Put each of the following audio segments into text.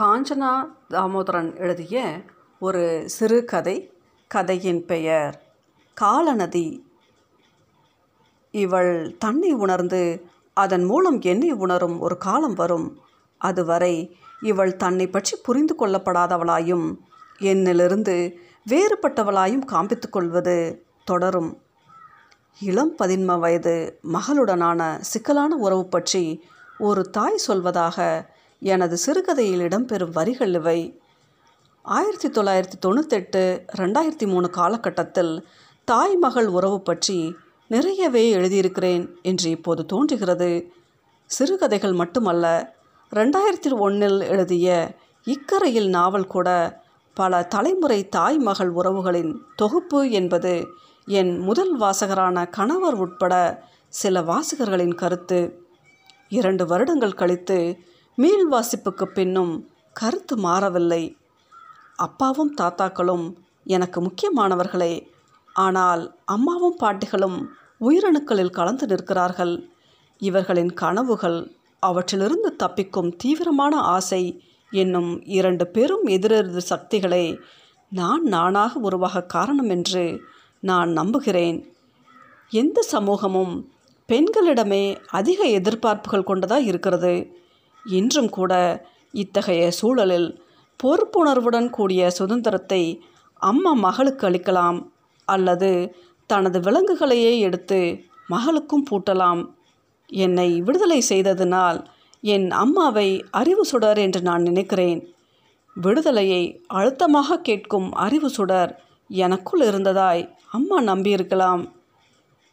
காஞ்சனா தாமோதரன் எழுதிய ஒரு சிறுகதை கதையின் பெயர் காலநதி. இவள் தன்னை உணர்ந்து அதன் மூலம் என்னை உணரும் ஒரு காலம் வரும். அதுவரை இவள் தன்னை பற்றி புரிந்து கொள்ளப்படாதவளாயும் என்னிலிருந்து வேறுபட்டவளாயும் காண்பித்து கொள்வது தொடரும். இளம் பதின்ம வயது மகளுடனான சிக்கலான உறவு பற்றி ஒரு தாய் சொல்வதாக எனது சிறுகதையில் இடம்பெறும் வரிகள் இவை. ஆயிரத்தி தொள்ளாயிரத்தி தொண்ணூத்தெட்டு ரெண்டாயிரத்தி மூணு காலகட்டத்தில் தாய் மகள் உறவு பற்றி நிறையவே எழுதியிருக்கிறேன் என்று இப்போது தோன்றுகிறது. சிறுகதைகள் மட்டுமல்ல ரெண்டாயிரத்தி ஒன்றில் எழுதிய இக்கரையில் நாவல் கூட பல தலைமுறை தாய் மகள் உறவுகளின் தொகுப்பு என்பது என் முதல் வாசகரான கணவர் உட்பட சில வாசகர்களின் கருத்து. இரண்டு வருடங்கள் கழித்து மீள் வாசிப்புக்கு பின்னும் கருத்து மாறவில்லை. அப்பாவும் தாத்தாக்களும் எனக்கு முக்கியமானவர்களே. ஆனால் அம்மாவும் பாட்டிகளும் உயிரணுக்களில் கலந்து நிற்கிறார்கள். இவர்களின் கனவுகள் அவற்றிலிருந்து தப்பிக்கும் தீவிரமான ஆசை என்னும் இரண்டு பெரும் எதிரெதிர் சக்திகளை நான் நானாக உருவாக காரணம் என்று நான் நம்புகிறேன். எந்த சமூகமும் பெண்களிடமே அதிக எதிர்பார்ப்புகள் கொண்டதாக இருக்கிறது. இன்றும் கூட இத்தகைய சூழலில் பொறுப்புணர்வுடன் கூடிய சுதந்திரத்தை அம்மா மகளுக்கு அளிக்கலாம் அல்லது தனது விலங்குகளையே எடுத்து மகளுக்கும் பூட்டலாம். என்னை விடுதலை செய்ததினால் என் அம்மாவை அறிவு சுடர் என்று நான் நினைக்கிறேன். விடுதலையை அழுத்தமாக கேட்கும் அறிவு சுடர் எனக்குள் இருந்ததாய் அம்மா நம்பியிருக்கலாம்.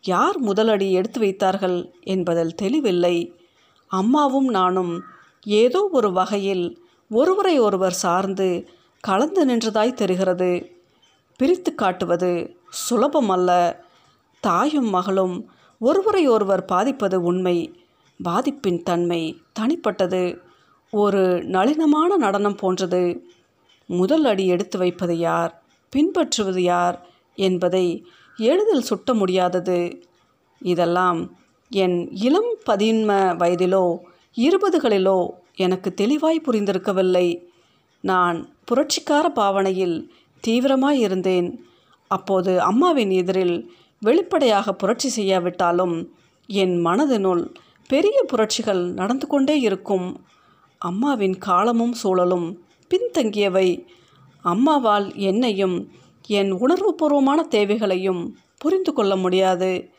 யார் முதலடி எடுத்து வைத்தார்கள் என்பதில் தெளிவில்லை. அம்மாவும் நானும் ஏதோ ஒரு வகையில் ஒருவரை ஒருவர் சார்ந்து கலந்து நின்றதாய் தெரிகிறது. பிரித்து காட்டுவது சுலபமல்ல. தாயும் மகளும் ஒருவரை ஒருவர் பாதிப்பது உண்மை. பாதிப்பின் தன்மை தனிப்பட்டது. ஒரு நளினமான நடனம் போன்றது. முதல் அடி எடுத்து வைப்பது யார்? பின்பற்றுவது யார்? என்பதை எளிதில் சுட்ட முடியாதது. இதெல்லாம் என் இளம் பதின்ம வயதிலோ இருபதுகளிலோ எனக்கு தெளிவாய் புரிந்திருக்கவில்லை. நான் புரட்சிக்கார பாவனையில் தீவிரமாய் இருந்தேன் அப்போது அம்மாவின் எதிரில் வெளிப்படையாக புரட்சி செய்யாவிட்டாலும் என் மனதினுள் பெரிய புரட்சிகள் நடந்து கொண்டே இருக்கும். அம்மாவின் காலமும் சூழலும் பின்தங்கியவை. அம்மாவால் என்னையும் என் உணர்வுபூர்வமான தேவைகளையும் புரிந்து கொள்ள முடியாது.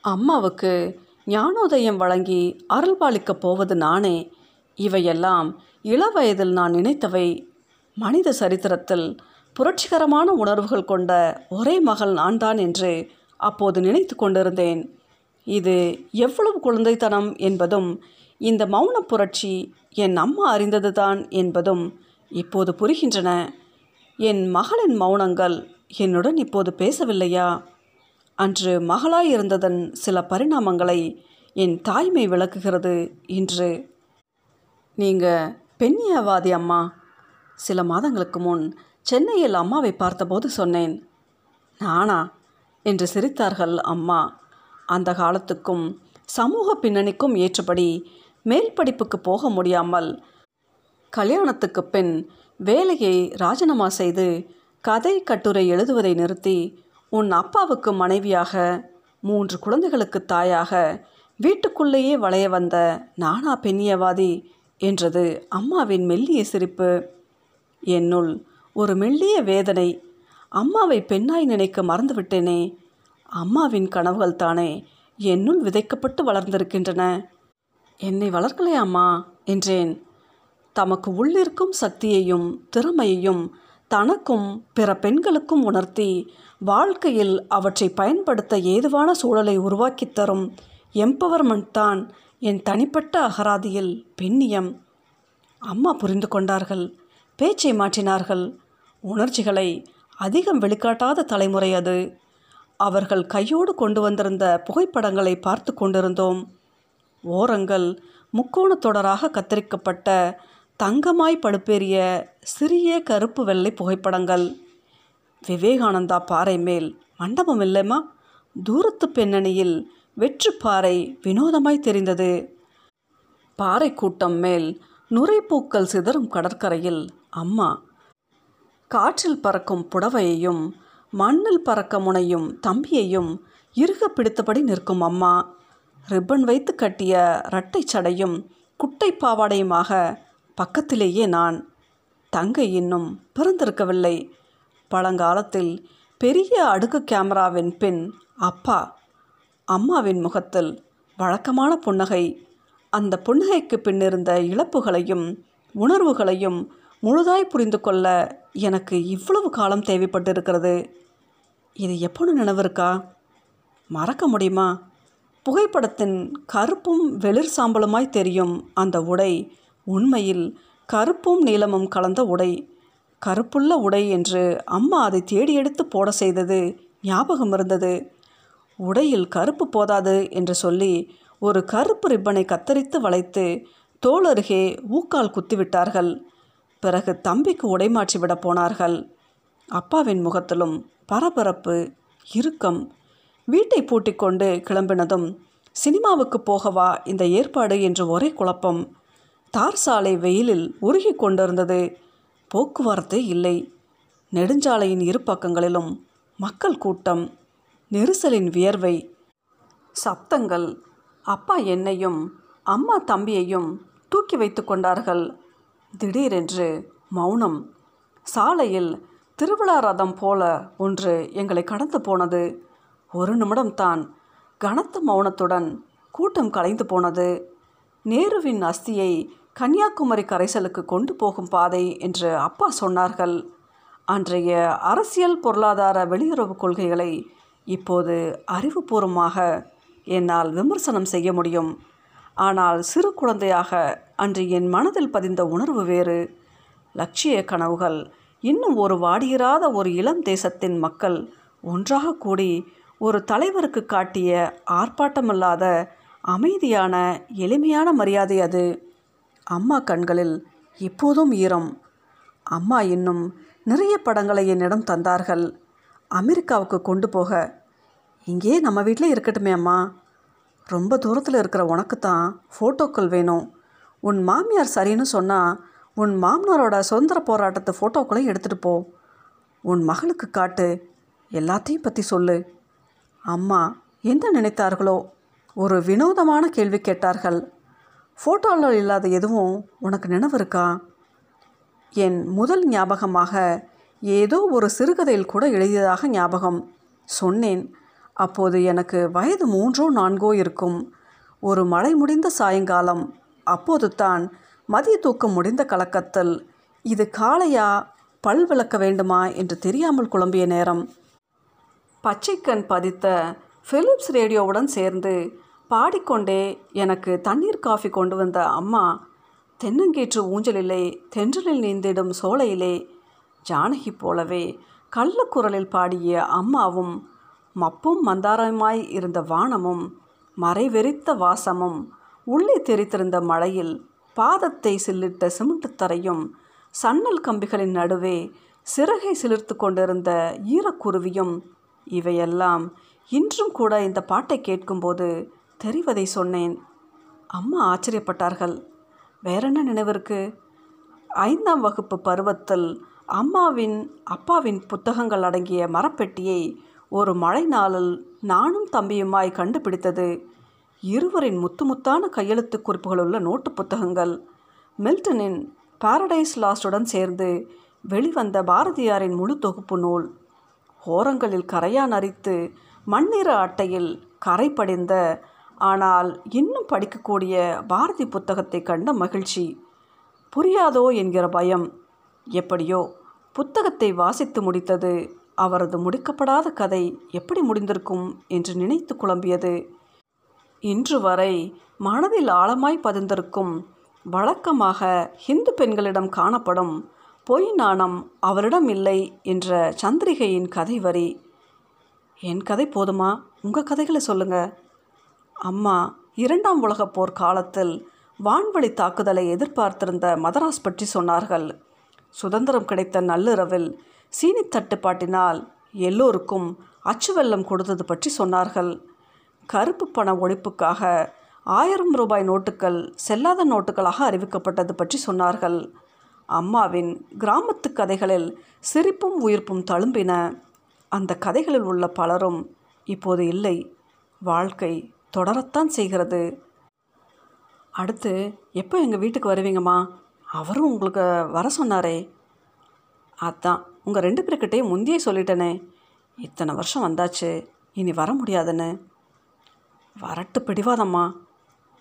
அம்மாவுக்கு ஞானோதயம் வழங்கி அருள்பாலிக்கப் போவது நானே. இவையெல்லாம் இளவயதில் நான் நினைத்தவை. மனித சரித்திரத்தில் புரட்சிகரமான உணர்வுகள் கொண்ட ஒரே மகள் நான் தான் என்று அப்போது நினைத்து கொண்டிருந்தேன். இது எவ்வளவு குழந்தைத்தனம் என்பதும் இந்த மௌன புரட்சி என் அம்மா அறிந்ததுதான் என்பதும் இப்போது புரிகின்றன. என் மகளின் மௌனங்கள் என்னுடன் இப்போது பேசவில்லையா? அன்று மகளாய் இருந்ததன் சில பரிணாமங்களை என் தாய்மை விளக்குகிறது இன்று. நீங்கள் பெண்ணியவாதி அம்மா. சில மாதங்களுக்கு முன் சென்னையில் அம்மாவை பார்த்தபோது சொன்னேன். நானா? என்று சிரித்தார்கள் அம்மா. அந்த காலத்துக்கும் சமூக பின்னணிக்கும் ஏற்றபடி மேல் படிப்புக்கு போக முடியாமல் கல்யாணத்துக்கு பின் வேலையை ராஜினாமா செய்து கதை கட்டுரை எழுதுவதை நிறுத்தி உன் அப்பாவுக்கு மனைவியாக மூன்று குழந்தைகளுக்கு தாயாக வீட்டுக்குள்ளேயே வளைய வந்த நானா பெண்ணியவாதி என்றது அம்மாவின் மெல்லிய சிரிப்பு. என்னுள் ஒரு மெல்லிய வேதனை. அம்மாவை பெண்ணாய் நினைக்க மறந்துவிட்டேனே. அம்மாவின் கனவுகள் தானே என்னுள் விதைக்கப்பட்டு வளர்ந்திருக்கின்றன. என்னை வளர்க்கலையா அம்மா என்றேன். தமக்கு உள்ளிருக்கும் சக்தியையும் திறமையையும் தனக்கும் பிற பெண்களுக்கும் உணர்த்தி வாழ்க்கையில் அவற்றை பயன்படுத்த ஏதுவான சூழலை உருவாக்கித் தரும் எம்பவர்மெண்ட் தான் என் தனிப்பட்ட அகராதியில் பெண்ணியம். அம்மா புரிந்து கொண்டார்கள். பேச்சை மாற்றினார்கள். உணர்ச்சிகளை அதிகம் வெளிக்காட்டாத தலைமுறை அது. அவர்கள் கையோடு கொண்டு வந்திருந்த புகைப்படங்களை பார்த்து கொண்டிருந்தோம். ஓரங்கள் முக்கோணத் தொடராக கத்தரிக்கப்பட்ட தங்கமாய் படுப்பேறிய சிறிய கருப்பு வெள்ளை புகைப்படங்கள். விவேகானந்தா பாறை மேல் மண்டபம் இல்லைம்மா? தூரத்து பின்னணியில் வெற்றுப்பாறை வினோதமாய் தெரிந்தது. பாறை கூட்டம் மேல் நுரைப்பூக்கள் சிதறும் கடற்கரையில் அம்மா. காற்றில் பறக்கும் புடவையையும் மண்ணில் பறக்க முனையும் தம்பியையும் இறுக பிடித்தபடி நிற்கும் அம்மா. ரிப்பன் வைத்து கட்டிய இரட்டை சடையும் குட்டை பாவாடையுமாக பக்கத்திலேயே நான் தங்கை இன்னும் பிறந்திருக்கவில்லை. பழங்காலத்தில் பெரிய அடுக்கு கேமராவின் பின் அப்பா அம்மாவின் முகத்தில் வழக்கமான புன்னகை. அந்த புன்னகைக்கு பின்னிருந்த இழப்புகளையும் உணர்வுகளையும் முழுதாய் புரிந்து கொள்ள எனக்கு இவ்வளவு காலம் தேவைப்பட்டிருக்கிறது. இது எப்போது நினைவிருக்கா? மறக்க முடியுமா? புகைப்படத்தின் கருப்பும் வெளிர் சாம்பலுமாய் தெரியும் அந்த உடை உண்மையில் கருப்பும் நீளமும் கலந்த உடை. கருப்புள்ள உடை என்று அம்மா அதை தேடி எடுத்து போட செய்தது ஞாபகம் இருந்தது. உடையில் கருப்பு போதாது என்று சொல்லி ஒரு கருப்பு ரிப்பனை கத்தரித்து வளைத்து தோல் அருகே ஊக்கால் குத்திவிட்டார்கள். பிறகு தம்பிக்கு உடை மாற்றி போனார்கள். அப்பாவின் முகத்திலும் பரபரப்பு இறுக்கம். வீட்டை பூட்டிக் கொண்டு கிளம்பினதும் சினிமாவுக்கு போகவா இந்த ஏற்பாடு? என்று ஒரே குழப்பம். தார் சாலை வெயிலில் உருகி கொண்டிருந்தது. போக்குவரத்தே இல்லை. நெடுஞ்சாலையின் இரு பக்கங்களிலும் மக்கள் கூட்டம் நெரிசலின் வியர்வை சப்தங்கள். அப்பா என்னையும் அம்மா தம்பியையும் தூக்கி வைத்து கொண்டார்கள். திடீரென்று மௌனம். சாலையில் திருவிழா ரதம் போல ஒன்று எங்களை கடந்து போனது. ஒரு நிமிடம்தான் கனத்த மௌனத்துடன் கூட்டம் கலைந்து போனது. நேருவின் அஸ்தியை கன்னியாகுமரி கரைசலுக்கு கொண்டு போகும் பாதை என்று அப்பா சொன்னார்கள். அன்றைய அரசியல் பொருளாதார வெளியுறவு கொள்கைகளை இப்போது அறிவுபூர்வமாக என்னால் விமர்சனம் செய்ய முடியும். ஆனால் சிறு குழந்தையாக அன்று என் மனதில் பதிந்த உணர்வு வேறு. லட்சிய கனவுகள் இன்னும் ஒரு வாடியிராத ஒரு இளம் தேசத்தின் மக்கள் ஒன்றாக கூடி ஒரு தலைவருக்கு காட்டிய ஆர்ப்பாட்டமில்லாத அமைதியான எளிமையான மரியாதை அது. அம்மா கண்களில் இப்போதும் ஈரம். அம்மா இன்னும் நிறைய படங்களை என்னிடம் தந்தார்கள். அமெரிக்காவுக்கு கொண்டு போக. இங்கே நம்ம வீட்டில் இருக்கட்டுமே அம்மா. ரொம்ப தூரத்தில் இருக்கிற உனக்கு தான் ஃபோட்டோக்கள் வேணும். உன் மாமியார் சரின்னு சொன்னால் உன் மாமனாரோட சுதந்திர போராட்டத்து ஃபோட்டோக்களையும் எடுத்துகிட்டு போ. உன் மகளுக்கு காட்டு. எல்லாத்தையும் பற்றி சொல்லு. அம்மா என்ன நினைத்தார்களோ? ஒரு வினோதமான கேள்வி கேட்டார்கள். ஃபோட்டோவில் இல்லாத எதுவும் உனக்கு நினைவு இருக்கா? என் முதல் ஞாபகமாக ஏதோ ஒரு சிறுகதையில் கூட எழுதியதாக ஞாபகம். சொன்னேன் அப்போது எனக்கு வயது மூன்றோ நான்கோ இருக்கும். ஒரு மழை முடிந்த சாயங்காலம். அப்போது தான் மதிய தூக்கம் முடிந்த கலக்கத்தில். இது காளையா? பல் விளக்க வேண்டுமா? என்று தெரியாமல் குழம்பிய நேரம். பச்சைக்கண் பதித்த ஃபிலிப்ஸ் ரேடியோவுடன் சேர்ந்து பாடிக்கொண்டே எனக்கு தண்ணீர் காஃபி கொண்டு வந்த அம்மா தென்னங்கீற்று ஊஞ்சலிலே தென்றலில் நீந்திடும் சோலையிலே ஜானகி போலவே கள்ளக்குரலில் பாடிய அம்மாவும் மப்பும் மந்தாரமாய் இருந்த வானமும் மறைவெறித்த வாசமும் உள்ளே தெரித்திருந்த மழையில் பாதத்தை சில்லிட்ட சிமெண்ட் தரையும் சன்னல் கம்பிகளின் நடுவே சிறகை சிலிர்த்து கொண்டிருந்த ஈரக்குருவியும் இவையெல்லாம் இன்றும் கூட இந்த பாட்டை கேட்கும்போது தெரிவதை சொன்னேன். அம்மா ஆச்சரியப்பட்டார்கள். வேறென்ன நினைவிற்கு? ஐந்தாம் வகுப்பு பருவத்தில் அம்மாவின் அப்பாவின் புத்தகங்கள் அடங்கிய மரப்பெட்டியை ஒரு மழை நாளில் நானும் தம்பியுமாய் கண்டுபிடித்தது. இருவரின் முத்து முத்தான கையெழுத்து குறிப்புகளுள்ள நோட்டு புத்தகங்கள். மில்டனின் பாரடைஸ் லாஸ்டுடன் சேர்ந்து வெளிவந்த பாரதியாரின் முழு தொகுப்பு நூல். ஓரங்களில் கரையான் அரித்து மண்ணிற அட்டையில் கரை படிந்த ஆனால் இன்னும் படிக்கக்கூடிய பாரதி புத்தகத்தை கண்ட மகிழ்ச்சி புரியாதோ என்கிற பயம். எப்படியோ புத்தகத்தை வாசித்து முடித்தது அவரது முடிக்கப்படாத கதை எப்படி முடிந்திருக்கும் என்று நினைத்து குழம்பியது. இன்று வரை மனதில் ஆழமாய் பதிந்திருக்கும் வழக்கமாக ஹிந்து பெண்களிடம் காணப்படும் பொய் நாணம் அவரிடம் இல்லை என்ற சந்திரிகையின் கதை வரி. என் கதை போதுமா? உங்கள் கதைகளை சொல்லுங்கள் அம்மா இரண்டாம் உலகப் போர் காலத்தில் வான்வழி தாக்குதலை எதிர்பார்த்திருந்த மதராஸ் பற்றி சொன்னார்கள். சுதந்திரம் கிடைத்த நள்ளிரவில் சீனி தட்டுப்பாட்டினால் எல்லோருக்கும் அச்சு வெள்ளம் கொடுத்தது பற்றி சொன்னார்கள். கருப்பு பண ஒழிப்புக்காக ஆயிரம் ரூபாய் நோட்டுகள் செல்லாத நோட்டுகளாக அறிவிக்கப்பட்டது பற்றி சொன்னார்கள். அம்மாவின் கிராமத்து கதைகளில் சிரிப்பும் உயிர்ப்பும் தழும்பின. அந்த கதைகளில் உள்ள பலரும் இப்போது இல்லை. வாழ்க்கை தொடரத்தான் செய்கிறது. அடுத்து எப்போ எங்கள் வீட்டுக்கு வருவீங்கம்மா? அவரும் உங்களுக்கு வர சொன்னாரே. அதான் உங்கள் ரெண்டு பேர்கிட்டையும் முந்தையே சொல்லிட்டேனே. இத்தனை வருஷம் வந்தாச்சு இனி வர முடியாதுன்னு. வரட்டு பிடிவாதம்மா.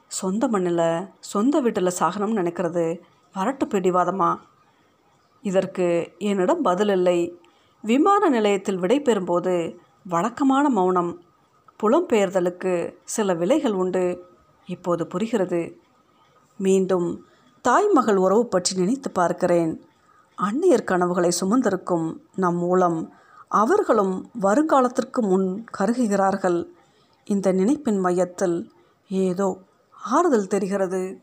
சொந்த மண்ணில் சொந்த வீட்டில் சாகணும்னு நினைக்கிறது வரட்டு பிடிவாதம்மா. இதற்கு என்னிடம் பதில் இல்லை. விமான நிலையத்தில் விடை பெறும்போது வழக்கமான மௌனம். புலம்பெயர்தலுக்கு சில விலைகள் உண்டு. இப்போது புரிகிறது. மீண்டும் தாய்மகள் உறவு பற்றி நினைத்து பார்க்கிறேன். அந்நியர் கனவுகளை சுமந்திருக்கும் நம் மூலம் அவர்களும் வருங்காலத்திற்கு முன் கருகுகிறார்கள். இந்த நினைப்பின் மையத்தில் ஏதோ ஆறுதல் தெரிகிறது.